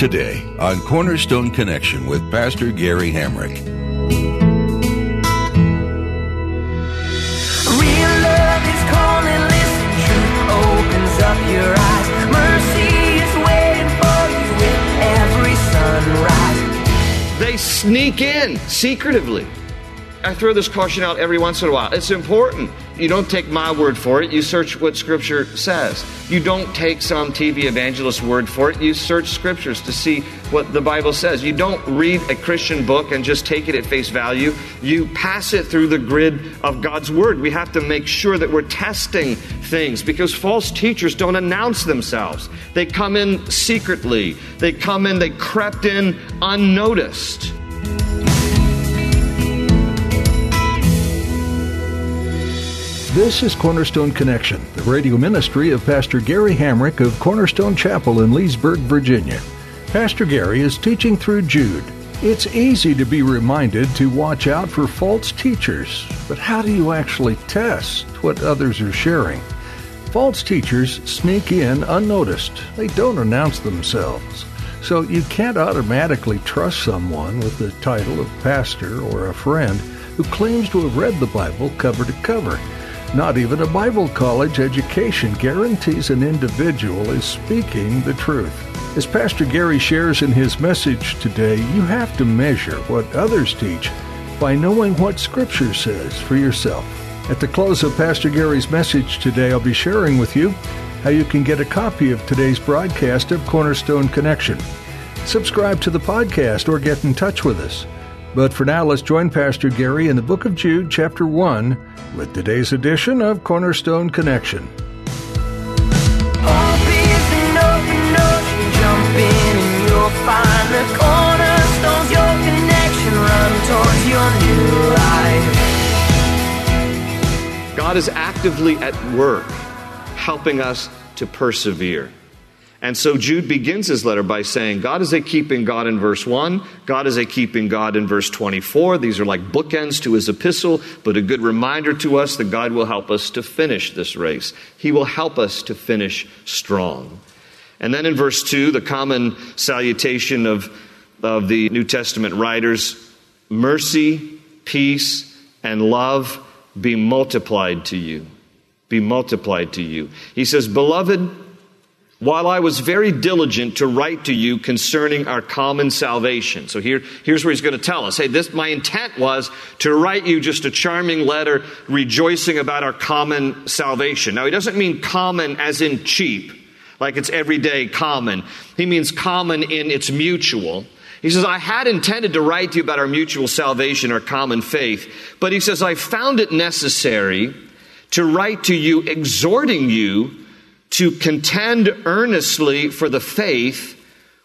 Today on Cornerstone Connection with Pastor Gary Hamrick. Real love is calling, listen, truth opens up your eyes. Mercy is waiting for you with every sunrise. They sneak in secretively. I throw this caution out every once in a while. It's important. You don't take my word for it. You search what Scripture says. You don't take some TV evangelist word for it. You search Scriptures to see what the Bible says. You don't read a Christian book and just take it at face value. You pass it through the grid of God's Word. We have to make sure that we're testing things because false teachers don't announce themselves. They come in secretly, they come in, they crept in unnoticed. This is Cornerstone Connection, the radio ministry of Pastor Gary Hamrick of Cornerstone Chapel in Leesburg, Virginia. Pastor Gary is teaching through Jude. It's easy to be reminded to watch out for false teachers, but how do you actually test what others are sharing? False teachers sneak in unnoticed. They don't announce themselves. So you can't automatically trust someone with the title of pastor or a friend who claims to have read the Bible cover to cover. Not even a Bible college education guarantees an individual is speaking the truth. As Pastor Gary shares in his message today, you have to measure what others teach by knowing what Scripture says for yourself. At the close of Pastor Gary's message today, I'll be sharing with you how you can get a copy of today's broadcast of Cornerstone Connection. Subscribe to the podcast or get in touch with us. But for now, let's join Pastor Gary in the book of Jude, chapter 1, with today's edition of Cornerstone Connection. Hope is an open ocean, jump in and you'll find the cornerstones, your connection, run towards your new life. God is actively at work helping us to persevere. And so Jude begins his letter by saying, God is a keeping God in verse 1, God is a keeping God in verse 24. These are like bookends to his epistle, but a good reminder to us that God will help us to finish this race. He will help us to finish strong. And then in verse 2, the common salutation of, of the New Testament writers mercy, peace, and love be multiplied to you. Be multiplied to you. He says, Beloved, while I was very diligent to write to you concerning our common salvation. So here, here's where he's going to tell us, hey, this, my intent was to write you just a charming letter rejoicing about our common salvation. Now, he doesn't mean common as in cheap, like it's everyday common. He means common in its mutual. He says, I had intended to write to you about our mutual salvation, our common faith, but he says, I found it necessary to write to you exhorting you to contend earnestly for the faith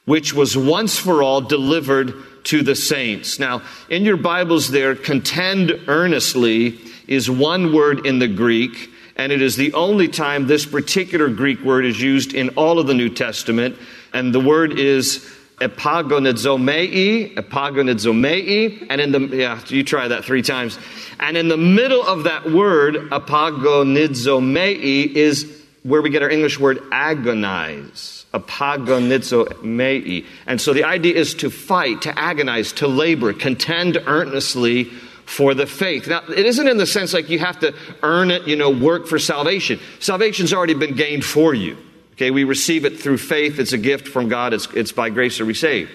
which was once for all delivered to the saints. Now, in your Bibles, there, contend earnestly is one word in the Greek, and it is the only time this particular Greek word is used in all of the New Testament, and the word is epagonizomai, epagonizomai, and in the, yeah, you try that three times. And in the middle of that word, epagonizomai, is where we get our English word agonize. Apagonizomai. And so the idea is to fight, to agonize, to labor, contend earnestly for the faith. Now, it isn't in the sense like you have to earn it, you know, work for salvation. Salvation's already been gained for you. Okay, we receive it through faith. It's a gift from God. It's, it's by grace are we saved.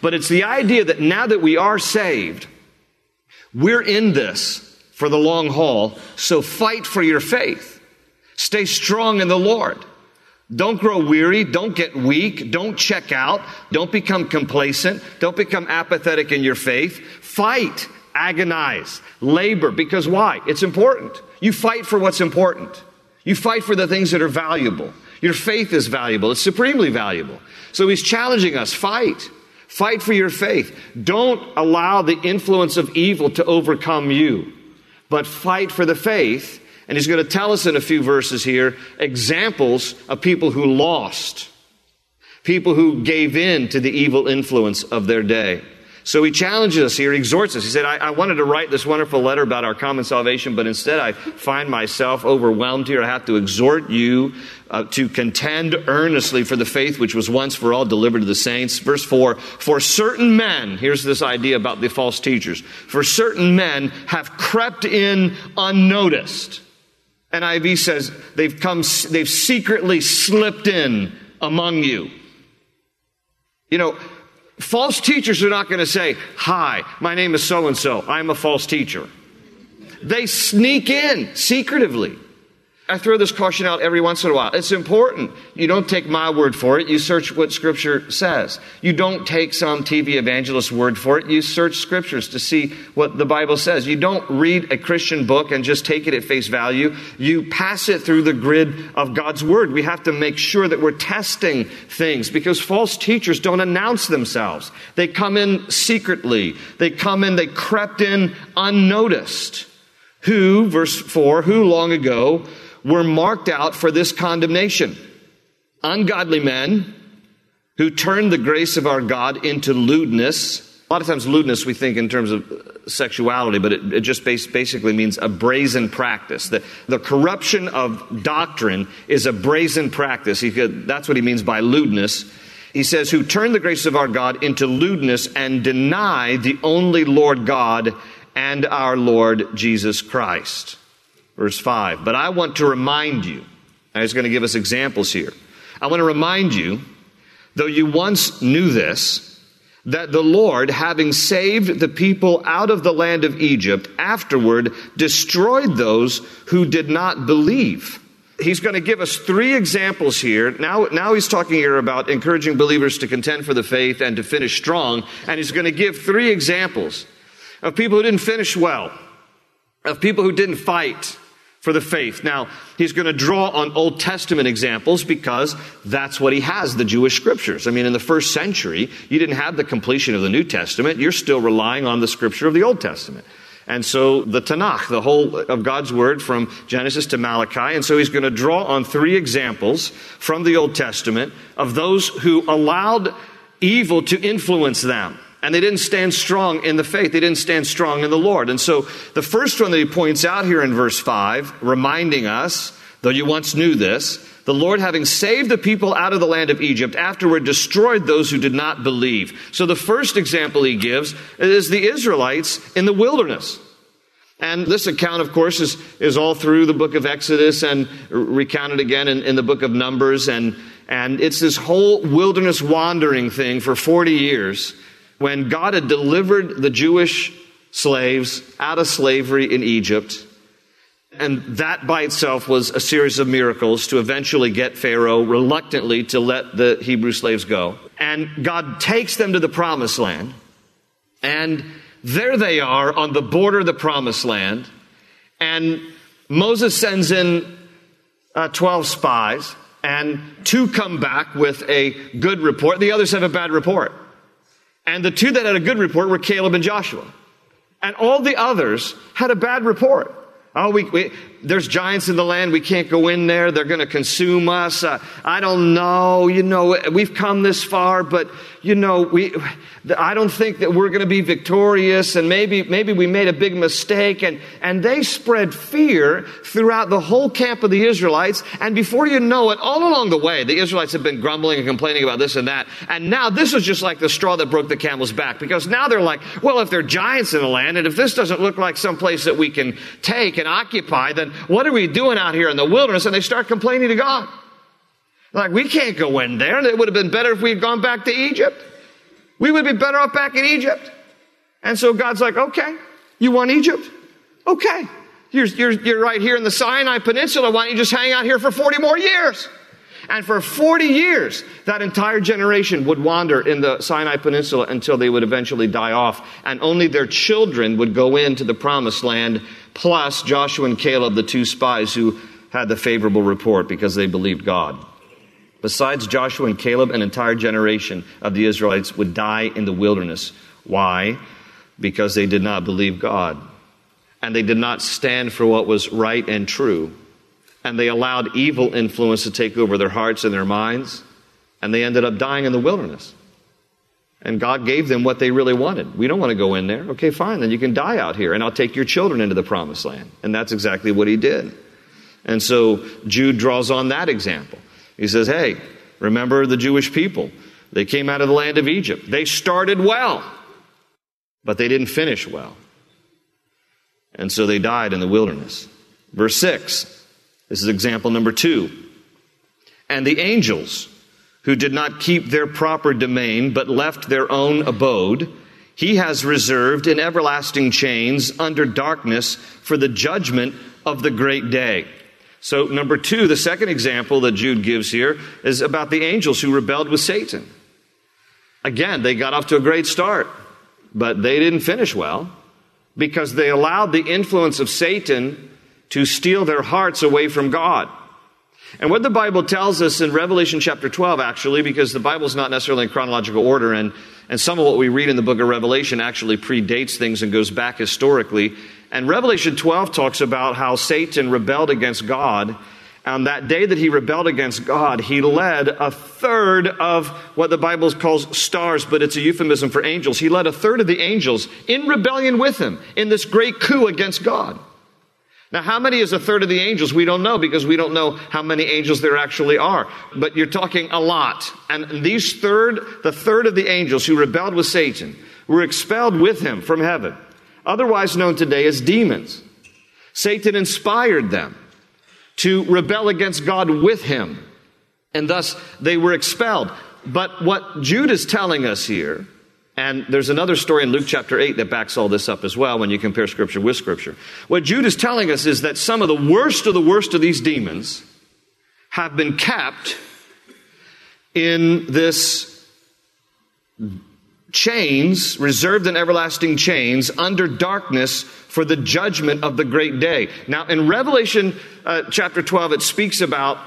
But it's the idea that now that we are saved, we're in this for the long haul. So fight for your faith. Stay strong in the Lord. Don't grow weary. Don't get weak. Don't check out. Don't become complacent. Don't become apathetic in your faith. Fight, agonize, labor. Because why? It's important. You fight for what's important. You fight for the things that are valuable. Your faith is valuable. It's supremely valuable. So he's challenging us fight. Fight for your faith. Don't allow the influence of evil to overcome you, but fight for the faith. And he's going to tell us in a few verses here examples of people who lost, people who gave in to the evil influence of their day. So he challenges us here, he exhorts us. He said, I, I, wanted to write this wonderful letter about our common salvation, but instead I find myself overwhelmed here. I have to exhort you uh, to contend earnestly for the faith which was once for all delivered to the saints. Verse 4 For certain men, here's this idea about the false teachers, for certain men have crept in unnoticed. NIV says they've come, they've secretly slipped in among you. You know, False teachers are not going to say, Hi, my name is so and so. I'm a false teacher. They sneak in secretively. I throw this caution out every once in a while. It's important. You don't take my word for it. You search what Scripture says. You don't take some TV evangelist's word for it. You search Scriptures to see what the Bible says. You don't read a Christian book and just take it at face value. You pass it through the grid of God's Word. We have to make sure that we're testing things because false teachers don't announce themselves. They come in secretly. They come in, they crept in unnoticed. Who, verse 4, who long ago were marked out for this condemnation. Ungodly men who turned the grace of our God into lewdness. A lot of times, lewdness we think in terms of uh, sexuality, but it, it just basically means a brazen practice. The, the corruption of doctrine is a brazen practice. Could, that's what he means by lewdness. He says, who turned the grace of our God into lewdness and deny the only Lord God and our Lord Jesus Christ. Verse 5. But I want to remind you, and he's going to give us examples here. I want to remind you, though you once knew this, that the Lord, having saved the people out of the land of Egypt, afterward destroyed those who did not believe. He's going to give us three examples here. Now, now he's talking here about encouraging believers to contend for the faith and to finish strong. And he's going to give three examples of people who didn't finish well, of people who didn't fight, for the faith. Now, he's going to draw on Old Testament examples because that's what he has, the Jewish scriptures. I mean, in the first century, you didn't have the completion of the New Testament. You're still relying on the scripture of the Old Testament. And so the Tanakh, the whole of God's word from Genesis to Malachi. And so he's going to draw on three examples from the Old Testament of those who allowed evil to influence them. And they didn't stand strong in the faith. They didn't stand strong in the Lord. And so the first one that he points out here in verse 5, reminding us, though you once knew this, the Lord, having saved the people out of the land of Egypt, afterward destroyed those who did not believe. So the first example he gives is the Israelites in the wilderness. And this account, of course, is, is all through the book of Exodus and recounted again in, in the book of Numbers. And, and it's this whole wilderness wandering thing for 40 years when God had delivered the Jewish slaves out of slavery in Egypt. And that by itself was a series of miracles to eventually get Pharaoh reluctantly to let the Hebrew slaves go. And God takes them to the promised land. And there they are on the border of the promised land. And Moses sends in uh, 12 spies, and two come back with a good report. The others have a bad report. And the two that had a good report were Caleb and Joshua. And all the others had a bad report. Oh, we, we, there's giants in the land. We can't go in there. They're going to consume us. Uh, I don't know. You know, we've come this far, but you know, we, I don't think that we're going to be victorious. And maybe, maybe we made a big mistake. And, and they spread fear throughout the whole camp of the Israelites. And before you know it, all along the way, the Israelites have been grumbling and complaining about this and that. And now this was just like the straw that broke the camel's back because now they're like, well, if there are giants in the land and if this doesn't look like some place that we can take and occupy, then what are we doing out here in the wilderness? And they start complaining to God. Like, we can't go in there. And it would have been better if we had gone back to Egypt. We would be better off back in Egypt. And so God's like, okay, you want Egypt? Okay. You're, you're, you're right here in the Sinai Peninsula. Why don't you just hang out here for 40 more years? And for 40 years, that entire generation would wander in the Sinai Peninsula until they would eventually die off. And only their children would go into the promised land, plus Joshua and Caleb, the two spies who had the favorable report because they believed God. Besides Joshua and Caleb, an entire generation of the Israelites would die in the wilderness. Why? Because they did not believe God. And they did not stand for what was right and true. And they allowed evil influence to take over their hearts and their minds. And they ended up dying in the wilderness. And God gave them what they really wanted. We don't want to go in there. Okay, fine, then you can die out here, and I'll take your children into the promised land. And that's exactly what he did. And so Jude draws on that example. He says, Hey, remember the Jewish people. They came out of the land of Egypt. They started well, but they didn't finish well. And so they died in the wilderness. Verse 6. This is example number two. And the angels who did not keep their proper domain, but left their own abode, he has reserved in everlasting chains under darkness for the judgment of the great day. So, number two, the second example that Jude gives here is about the angels who rebelled with Satan. Again, they got off to a great start, but they didn't finish well because they allowed the influence of Satan to steal their hearts away from God. And what the Bible tells us in Revelation chapter 12, actually, because the Bible is not necessarily in chronological order, and, and some of what we read in the book of Revelation actually predates things and goes back historically. And Revelation 12 talks about how Satan rebelled against God. On that day that he rebelled against God, he led a third of what the Bible calls stars, but it's a euphemism for angels. He led a third of the angels in rebellion with him in this great coup against God. Now, how many is a third of the angels? We don't know because we don't know how many angels there actually are. But you're talking a lot. And these third, the third of the angels who rebelled with Satan were expelled with him from heaven otherwise known today as demons. Satan inspired them to rebel against God with him, and thus they were expelled. But what Jude is telling us here, and there's another story in Luke chapter 8 that backs all this up as well when you compare Scripture with Scripture. What Jude is telling us is that some of the worst of the worst of these demons have been kept in this chains, reserved in everlasting chains, under darkness for the judgment of the great day. Now, in Revelation uh, chapter 12, it speaks about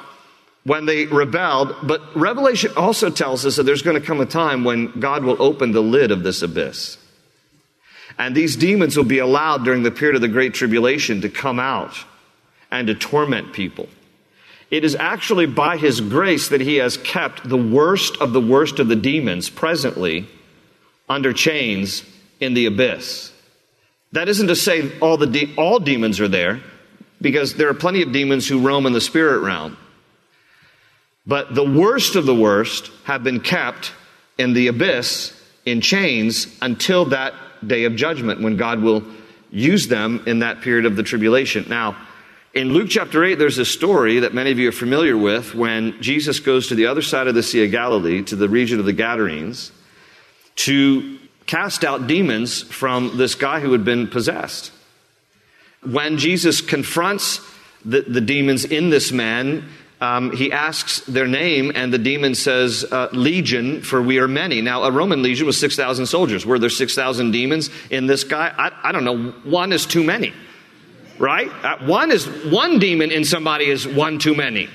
when they rebelled, but Revelation also tells us that there's going to come a time when God will open the lid of this abyss. And these demons will be allowed during the period of the Great Tribulation to come out and to torment people. It is actually by His grace that He has kept the worst of the worst of the demons presently under chains in the abyss. That isn't to say all, the de- all demons are there, because there are plenty of demons who roam in the spirit realm. But the worst of the worst have been kept in the abyss in chains until that day of judgment when God will use them in that period of the tribulation. Now, in Luke chapter 8, there's a story that many of you are familiar with when Jesus goes to the other side of the Sea of Galilee, to the region of the Gadarenes, to cast out demons from this guy who had been possessed. When Jesus confronts the, the demons in this man, um, he asks their name, and the demon says, uh, Legion, for we are many. Now, a Roman legion was 6,000 soldiers. Were there 6,000 demons in this guy? I, I, don't know. One is too many, right? Uh, one, is, one demon in somebody is one too many.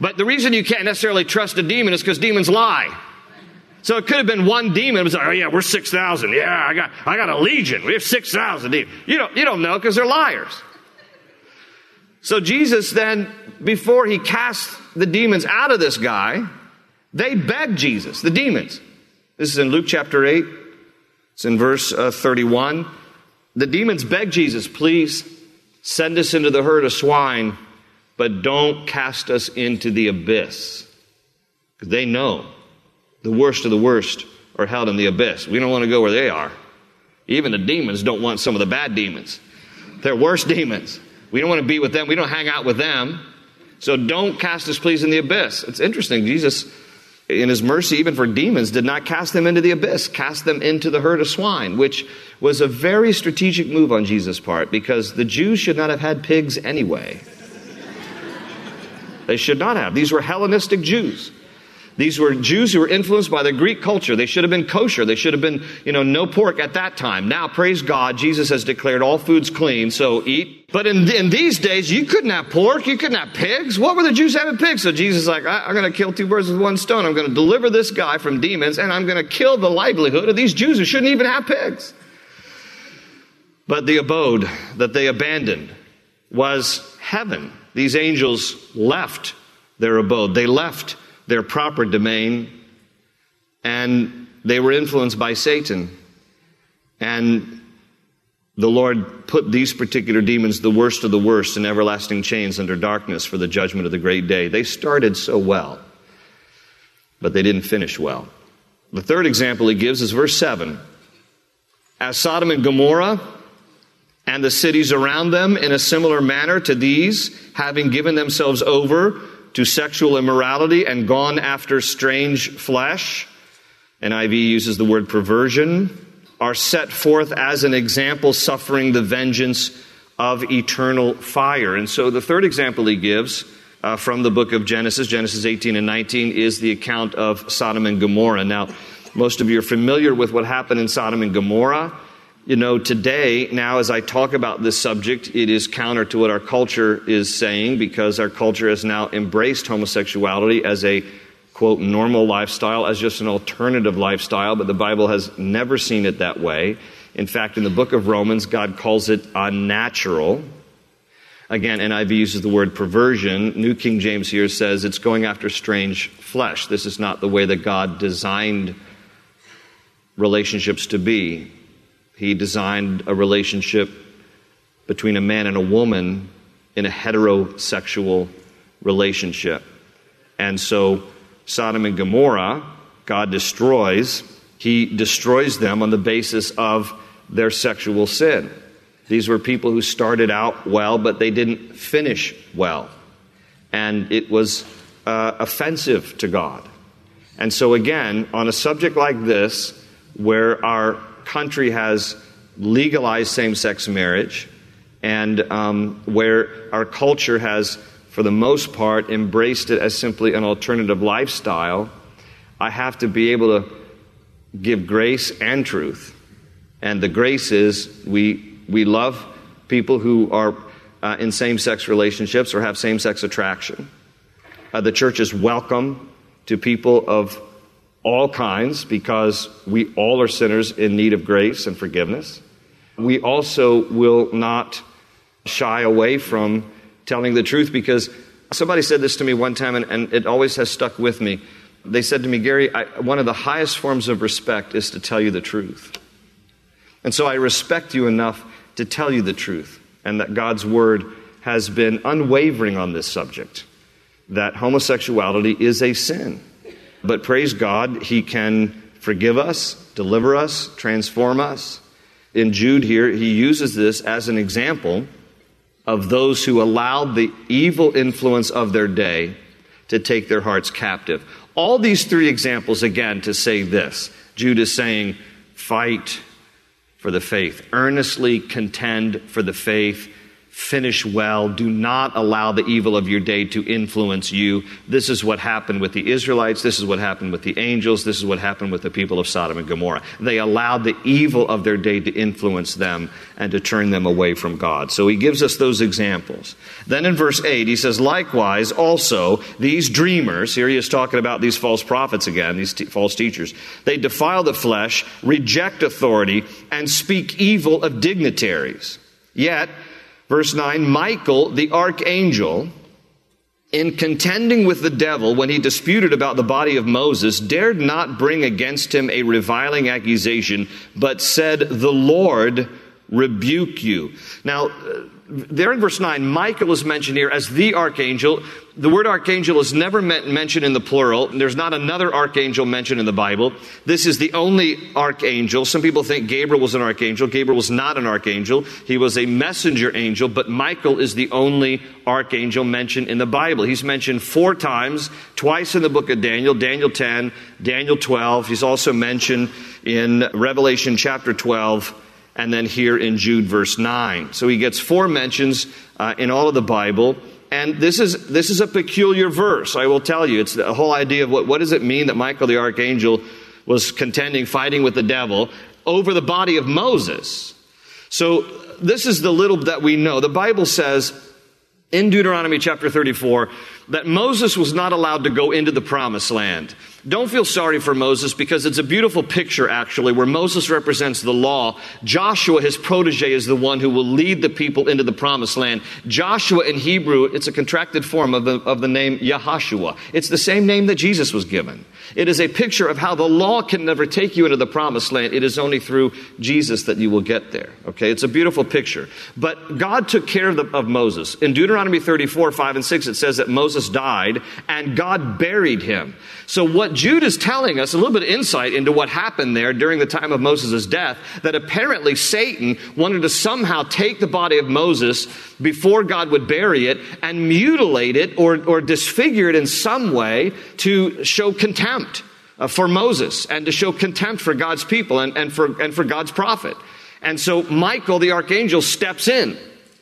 But the reason you can't necessarily trust a demon is because demons lie. So it could have been one demon. It was like, oh yeah, we're 6,000. Yeah, I got, I got a legion. We have 6,000 demons. You don't, you don't know because they're liars. So Jesus then, before he cast the demons out of this guy, they begged Jesus, the demons. This is in Luke chapter 8. It's in verse uh, 31. The demons begged Jesus, please send us into the herd of swine, but don't cast us into the abyss. Because they know the worst of the worst are held in the abyss. We don't want to go where they are. Even the demons don't want some of the bad demons. They're worse demons. We don't want to be with them. We don't hang out with them. So don't cast us, please, in the abyss. It's interesting. Jesus, in his mercy, even for demons, did not cast them into the abyss, cast them into the herd of swine, which was a very strategic move on Jesus' part because the Jews should not have had pigs anyway. they should not have. These were Hellenistic Jews. These were Jews who were influenced by the Greek culture. They should have been kosher. They should have been, you know, no pork at that time. Now, praise God, Jesus has declared all foods clean, so eat. But in, in these days, you couldn't have pork. You couldn't have pigs. What were the Jews having pigs? So Jesus is like, I'm going to kill two birds with one stone. I'm going to deliver this guy from demons, and I'm going to kill the livelihood of these Jews who shouldn't even have pigs. But the abode that they abandoned was heaven. These angels left their abode. They left their proper domain, and they were influenced by Satan. And the Lord put these particular demons, the worst of the worst, in everlasting chains under darkness for the judgment of the great day. They started so well, but they didn't finish well. The third example he gives is verse 7. As Sodom and Gomorrah and the cities around them, in a similar manner to these, having given themselves over to sexual immorality and gone after strange flesh, NIV uses the word perversion, are set forth as an example suffering the vengeance of eternal fire. And so the third example he gives uh, from the book of Genesis, Genesis 18 and 19, is the account of Sodom and Gomorrah. Now, most of you are familiar with what happened in Sodom and Gomorrah. You know, today, now as I talk about this subject, it is counter to what our culture is saying because our culture has now embraced homosexuality as a quote normal lifestyle, as just an alternative lifestyle, but the Bible has never seen it that way. In fact, in the book of Romans, God calls it unnatural. Again, NIV uses the word perversion. New King James here says it's going after strange flesh. This is not the way that God designed relationships to be. He designed a relationship between a man and a woman in a heterosexual relationship. And so Sodom and Gomorrah, God destroys. He destroys them on the basis of their sexual sin. These were people who started out well, but they didn't finish well. And it was uh, offensive to God. And so, again, on a subject like this, where our country has legalized same sex marriage and um, where our culture has, for the most part, embraced it as simply an alternative lifestyle, I have to be able to give grace and truth. And the grace is we, we love people who are uh, in same sex relationships or have same sex attraction. Uh, the church is welcome to people of all kinds because we all are sinners in need of grace and forgiveness. We also will not shy away from telling the truth because somebody said this to me one time and, and it always has stuck with me. They said to me, Gary, I, one of the highest forms of respect is to tell you the truth. And so I respect you enough to tell you the truth and that God's word has been unwavering on this subject that homosexuality is a sin. But praise God, He can forgive us, deliver us, transform us. In Jude here, he uses this as an example of those who allowed the evil influence of their day to take their hearts captive. All these three examples, again, to say this Jude is saying, fight for the faith, earnestly contend for the faith finish well. Do not allow the evil of your day to influence you. This is what happened with the Israelites. This is what happened with the angels. This is what happened with the people of Sodom and Gomorrah. They allowed the evil of their day to influence them and to turn them away from God. So he gives us those examples. Then in verse 8, he says, Likewise, also, these dreamers, here he is talking about these false prophets again, these t- false teachers, they defile the flesh, reject authority, and speak evil of dignitaries. Yet, Verse 9 Michael, the archangel, in contending with the devil when he disputed about the body of Moses, dared not bring against him a reviling accusation, but said, The Lord rebuke you. Now, there in verse 9, Michael is mentioned here as the archangel. The word archangel is never mentioned in the plural. There's not another archangel mentioned in the Bible. This is the only archangel. Some people think Gabriel was an archangel. Gabriel was not an archangel. He was a messenger angel, but Michael is the only archangel mentioned in the Bible. He's mentioned four times, twice in the book of Daniel, Daniel 10, Daniel 12. He's also mentioned in Revelation chapter 12 and then here in Jude verse 9. So he gets four mentions uh, in all of the Bible. And this is, this is a peculiar verse, I will tell you. It's the whole idea of what, what does it mean that Michael the archangel was contending, fighting with the devil over the body of Moses. So this is the little that we know. The Bible says in Deuteronomy chapter 34 that Moses was not allowed to go into the promised land. Don't feel sorry for Moses because it's a beautiful picture, actually, where Moses represents the law. Joshua, his protege, is the one who will lead the people into the promised land. Joshua in Hebrew, it's a contracted form of the, of the name Yahashua. It's the same name that Jesus was given. It is a picture of how the law can never take you into the promised land. It is only through Jesus that you will get there. Okay? It's a beautiful picture. But God took care of, the, of Moses. In Deuteronomy 34, 5 and 6, it says that Moses died and God buried him. So what Jude is telling us, a little bit of insight into what happened there during the time of Moses' death, that apparently Satan wanted to somehow take the body of Moses before God would bury it and mutilate it or, or disfigure it in some way to show contempt uh, for Moses and to show contempt for God's people and, and, for, and for God's prophet. And so Michael, the archangel, steps in.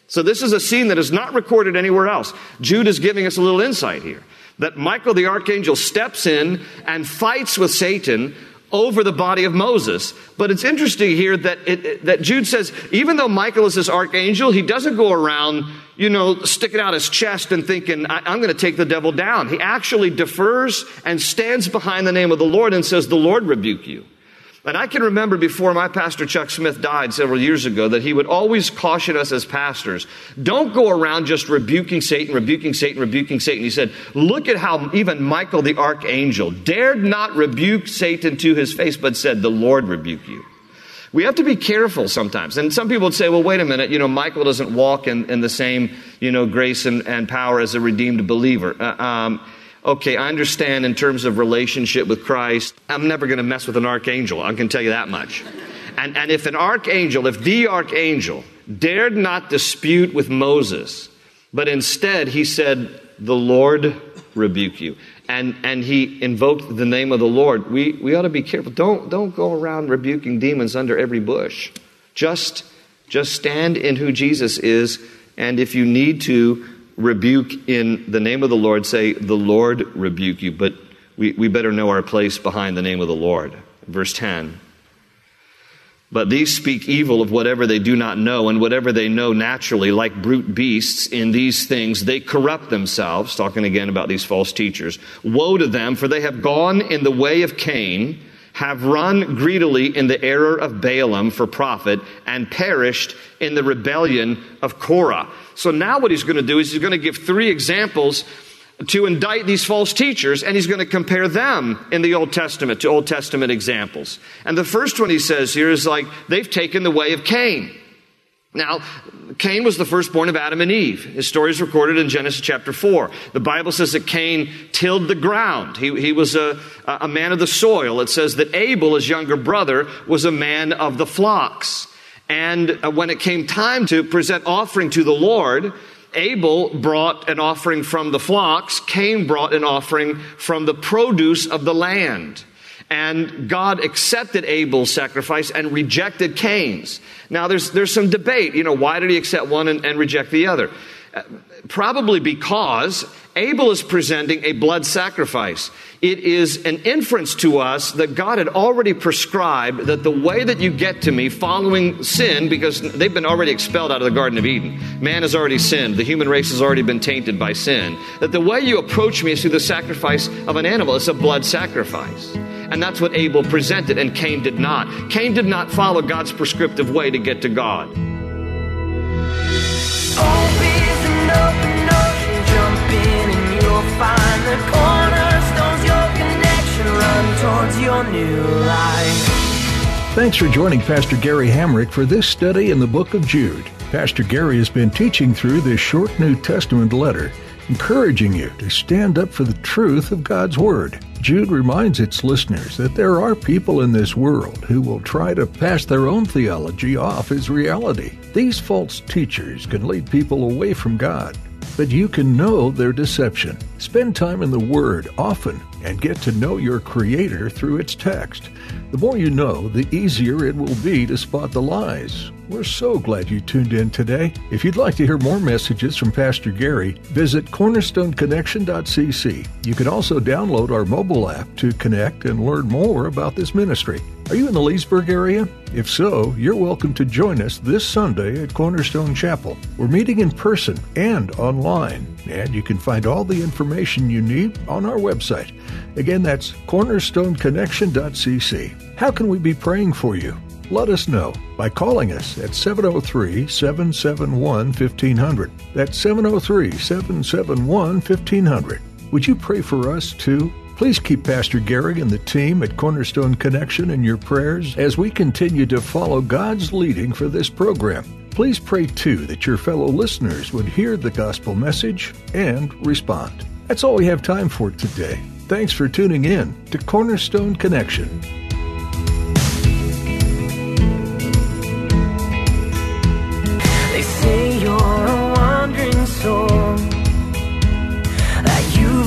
So this is a scene that is not recorded anywhere else. Jude is giving us a little insight here. That Michael the archangel steps in and fights with Satan over the body of Moses. But it's interesting here that, it, that Jude says, even though Michael is this archangel, he doesn't go around, you know, sticking out his chest and thinking, I'm going to take the devil down. He actually defers and stands behind the name of the Lord and says, The Lord rebuke you. And I can remember before my pastor Chuck Smith died several years ago that he would always caution us as pastors don't go around just rebuking Satan, rebuking Satan, rebuking Satan. He said, Look at how even Michael the archangel dared not rebuke Satan to his face, but said, The Lord rebuke you. We have to be careful sometimes. And some people would say, well, wait a minute, you know, Michael doesn't walk in, in the same, you know, grace and, and power as a redeemed believer. Uh, um, okay, I understand in terms of relationship with Christ, I'm never going to mess with an archangel. I can tell you that much. And, and if an archangel, if the archangel dared not dispute with Moses, but instead he said, The Lord rebuke you. And, and he invoked the name of the Lord. We, we ought to be careful. Don't, don't go around rebuking demons under every bush. Just, just stand in who Jesus is. And if you need to, rebuke in the name of the Lord, say, The Lord rebuke you. But we, we better know our place behind the name of the Lord. Verse 10. But these speak evil of whatever they do not know, and whatever they know naturally, like brute beasts, in these things they corrupt themselves. Talking again about these false teachers. Woe to them, for they have gone in the way of Cain have run greedily in the error of Balaam for profit and perished in the rebellion of Korah. So now what he's going to do is he's going to give three examples to indict these false teachers, and he's going to compare them in the Old Testament to Old Testament examples. And the first one he says here is like, they've taken the way of Cain. Now, Cain was the firstborn of Adam and Eve. His story is recorded in Genesis chapter 4. The Bible says that Cain tilled the ground. He, he was a, a man of the soil. It says that Abel, his younger brother, was a man of the flocks. And uh, when it came time to present offering to the Lord, Abel brought an offering from the flocks. Cain brought an offering from the produce of the land. And God accepted Abel's sacrifice and rejected Cain's. Now, there's, there's some debate. You know, why did he accept one and, and reject the other? Uh, probably because Abel is presenting a blood sacrifice. It is an inference to us that God had already prescribed that the way that you get to me following sin, because they've been already expelled out of the Garden of Eden, man has already sinned, the human race has already been tainted by sin, that the way you approach me is through the sacrifice of an animal. It's a blood sacrifice. And that's what Abel presented, and Cain did not. Cain did not follow God's prescriptive way to get to God. Thanks for joining Pastor Gary Hamrick for this study in the book of Jude. Pastor Gary has been teaching through this short New Testament letter, encouraging you to stand up for the truth of God's Word. Jude reminds its listeners that there are people in this world who will try to pass their own theology off as reality. These false teachers can lead people away from God, but you can know their deception Spend time in the Word often and get to know your Creator through its text. The more you know, the easier it will be to spot the lies. We're so glad you tuned in today. If you'd like to hear more messages from Pastor Gary, visit cornerstoneconnection.cc. You can also download our mobile app to connect and learn more about this ministry. Are you in the Leesburg area? If so, you're welcome to join us this Sunday at Cornerstone Chapel. We're meeting in person and online, and you can find all the information you need on our website. Again, that's cornerstoneconnection.cc. How can we be praying for you? Let us know by calling us at 703 771 1500. That's 703 771 1500. Would you pray for us too? Please keep Pastor Gary and the team at Cornerstone Connection in your prayers as we continue to follow God's leading for this program. Please pray too that your fellow listeners would hear the gospel message and respond. That's all we have time for today. Thanks for tuning in to Cornerstone Connection. They say you're a wandering soul,